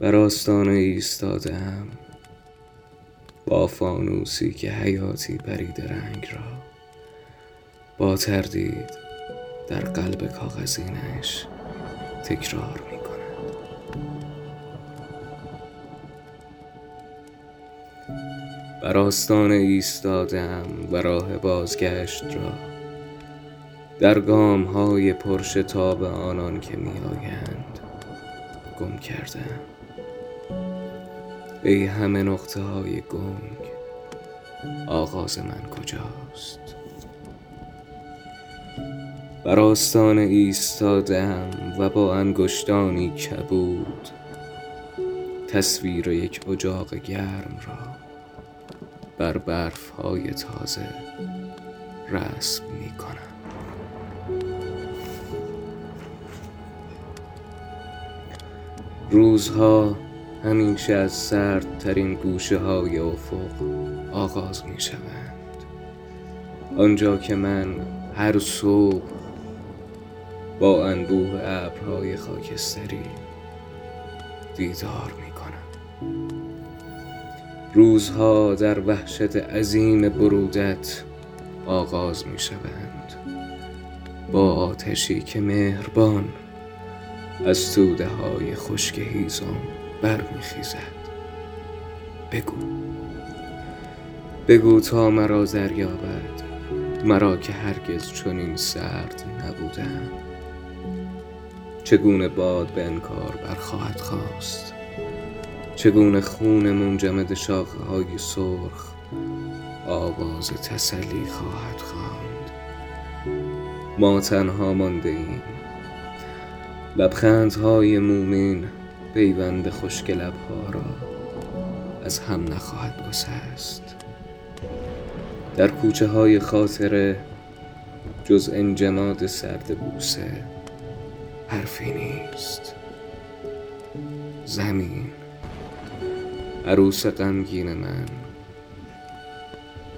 بر آستانه ایستادم با فانوسی که حیاتی پرید رنگ را با تردید در قلب کاغذینش تکرار می کند. بر آستانه ایستادم و راه بازگشت را در گام های پرشتاب آنان که می آیند. گم کردم ای همه نقطه های گنگ آغاز من کجاست؟ بر آستان ایستادم و با انگشتانی کبود. تصویر یک اجاق گرم را بر برف های تازه رسم می روزها همیشه از سردترین گوشه های افق آغاز می شوند آنجا که من هر صبح با انبوه ابرهای خاکستری دیدار می کنم روزها در وحشت عظیم برودت آغاز می شوند با آتشی که مهربان از توده های خشک هیزم برمیخیزد. بگو. بگو تا مرا دریابد مرا که هرگز چنین سرد نبودم. چگونه باد به انکار برخواهد خواست؟ چگونه خون منجمد شاخه های سرخ آواز تسلی خواهد خواند؟ ما تنها مانده ایم. لبخندهای مومین پیوند خشک لبها را از هم نخواهد گسست. در کوچه های خاطره جز انجماد سرد بوسه حرفی نیست. زمین عروس غمگین من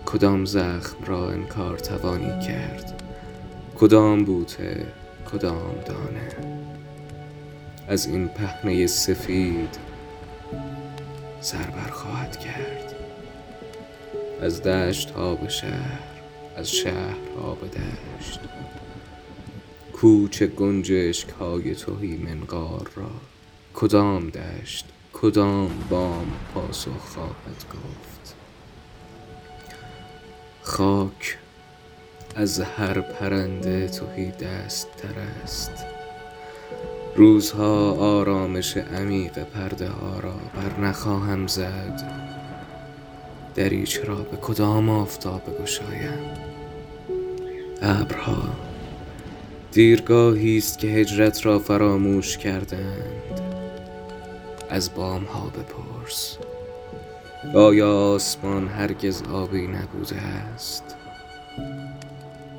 کدام زخم را انکار توانی کرد؟ کدام بوته کدام دانه؟ از این پهنه سفید سر خواهد کرد. از دشت ها به شهر از شهر ها به دشت. کوچه گنجشک های توهی منقار را کدام دشت کدام بام پاسخ خواهد گفت؟ خاک از هر پرنده توهی دست تر است. روزها آرامش عمیق پرده ها را بر نخواهم زد. دریچ را به کدام آفتاب بگشایم ابرها دیرگاهی است که هجرت را فراموش کردند. از بام ها بپرس. آیا آسمان هرگز آبی نبوده است؟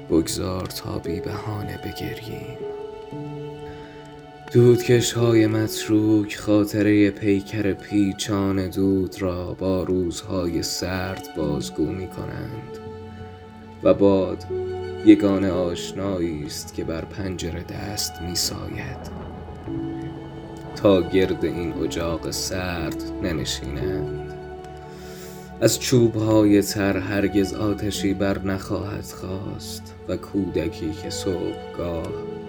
بگذار تا بی بهانه بگریم. دودکش های متروک خاطره پیکر پیچان دود را با روزهای سرد بازگو می کنند و باد یگان آشنایی است که بر پنجره دست می ساید تا گرد این اجاق سرد ننشینند. از چوب های تر هرگز آتشی بر نخواهد خواست و کودکی که صبحگاه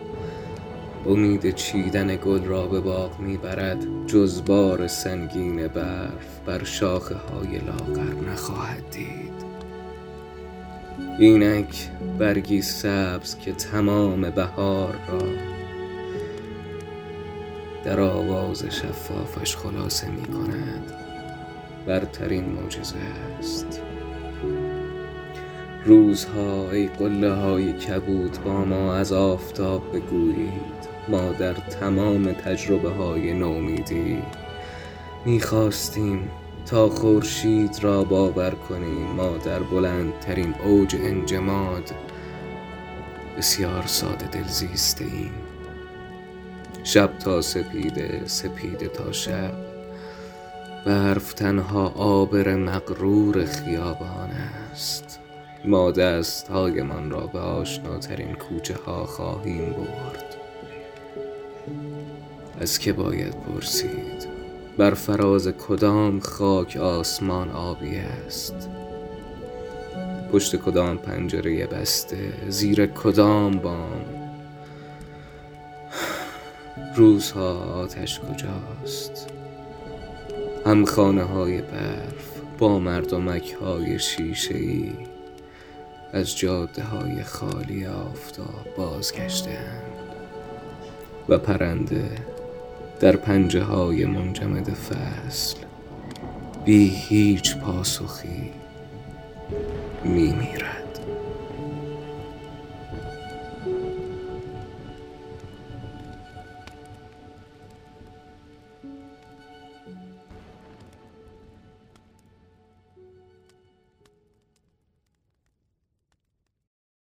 امید چیدن گل را به باغ می‌برد جز بار سنگین برف بر شاخه های لاغر نخواهد دید. اینک برگی سبز که تمام بهار را در آواز شفافش خلاصه می کند برترین معجزه است. روزها ای قله های کبود با ما از آفتاب بگویید. ما در تمام تجربه های نومیدی می‌خواستیم تا خورشید را باور کنیم. ما در بلندترین اوج انجماد بسیار ساده دل زیسته ایم شب تا سپیده سپیده تا شب. برف تنها آبر مغرور خیابان است. ما دست هایمان را به آشناترین کوچه ها خواهیم برد. از که باید پرسید بر فراز کدام خاک آسمان آبی است؟ پشت کدام پنجره بسته زیر کدام بام؟ روزها آتش کجاست؟ هم خانه های برف با مردمک های شیشه ای از جاده های خالی آفتاب بازگشتند و پرنده در پنجه های منجمد فصل. بی هیچ پاسخی می میرد